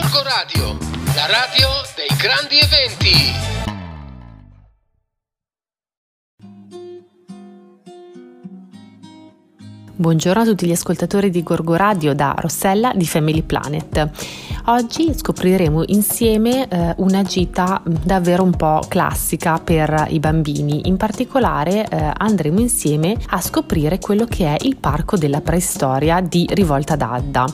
Gorgo Radio, la radio dei grandi eventi. Buongiorno a tutti gli ascoltatori di Gorgo Radio da Rossella di Family Planet. Oggi scopriremo insieme eh, una gita davvero un po' classica per i bambini. In particolare eh, andremo insieme a scoprire quello che è il parco della preistoria di Rivolta d'Adda.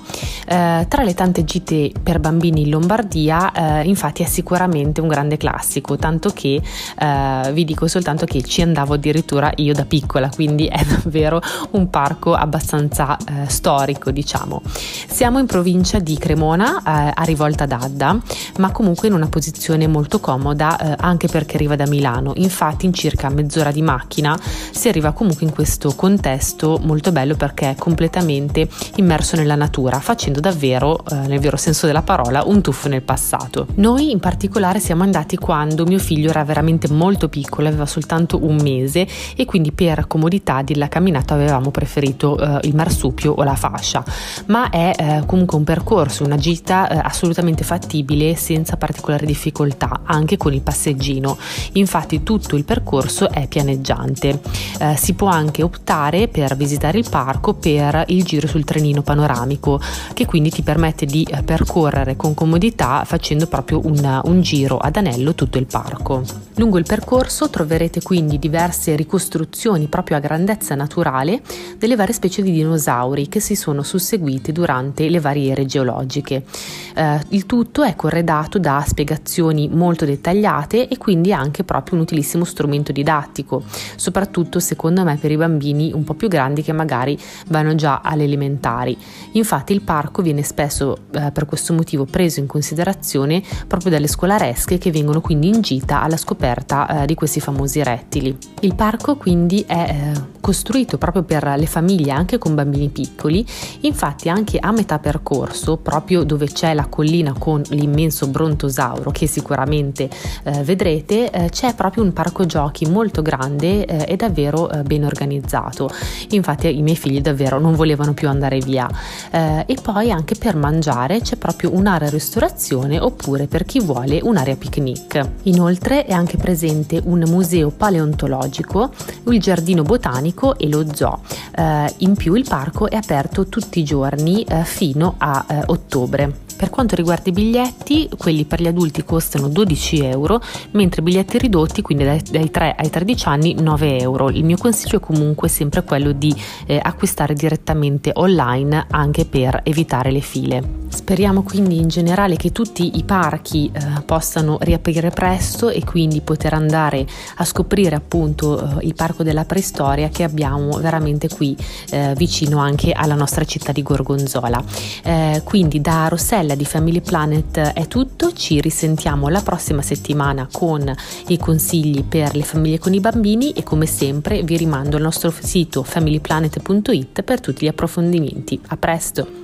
Eh, tra le tante gite per bambini in Lombardia, eh, infatti è sicuramente un grande classico, tanto che eh, vi dico soltanto che ci andavo addirittura io da piccola, quindi è davvero un parco abbastanza eh, storico, diciamo. Siamo in provincia di Cremona, eh, a Rivolta d'Adda, ma comunque in una posizione molto comoda eh, anche perché arriva da Milano. Infatti in circa mezz'ora di macchina si arriva comunque in questo contesto molto bello perché è completamente immerso nella natura, facendo davvero, eh, nel vero senso della parola, un tuffo nel passato. Noi in particolare siamo andati quando mio figlio era veramente molto piccolo, aveva soltanto un mese e quindi per comodità della camminata avevamo preferito eh, il marsupio o la fascia, ma è eh, comunque un percorso, una gita eh, assolutamente fattibile senza particolari difficoltà, anche con il passeggino. Infatti tutto il percorso è pianeggiante. Eh, si può anche optare per visitare il parco per il giro sul trenino panoramico, che quindi ti permette di eh, percorrere con comodità facendo proprio un, un giro ad anello tutto il parco. Lungo il percorso troverete quindi diverse ricostruzioni proprio a grandezza naturale delle varie specie di dinosauri che si sono susseguiti durante le varie ere geologiche. Eh, il tutto è corredato da spiegazioni molto dettagliate e quindi anche proprio un utilissimo strumento didattico, soprattutto secondo me per i bambini un po' più grandi che magari vanno già alle elementari. Infatti il parco viene spesso eh, per questo motivo preso in considerazione proprio dalle scolaresche che vengono quindi in gita alla scoperta eh, di questi famosi rettili. Il parco quindi è eh, costruito proprio per le famiglie anche con bambini piccoli, infatti anche a metà percorso, proprio dove c'è la collina con l'immenso brontosauro che sicuramente eh, vedrete, eh, c'è proprio un parco giochi molto grande eh, e davvero eh, ben organizzato. Infatti i miei figli davvero non volevano più andare via. Eh, e poi anche per mangiare c'è proprio un'area ristorazione oppure per chi vuole un'area picnic. Inoltre è anche presente un museo paleontologico, il giardino botanico e lo zoo. Eh, in più il parco è aperto tutti i giorni fino a ottobre. Per quanto riguarda i biglietti, quelli per gli adulti costano 12 euro, mentre i biglietti ridotti, quindi dai, dai 3 ai 13 anni, 9 euro. Il mio consiglio è comunque sempre quello di eh, acquistare direttamente online anche per evitare le file. Speriamo quindi in generale che tutti i parchi eh, possano riaprire presto e quindi poter andare a scoprire appunto eh, il parco della preistoria che abbiamo veramente qui eh, vicino anche alla nostra città di Gorgonzola. Eh, quindi da Rossella di Family Planet è tutto, ci risentiamo la prossima settimana con i consigli per le famiglie con i bambini e come sempre vi rimando al nostro sito familyplanet.it per tutti gli approfondimenti. A presto!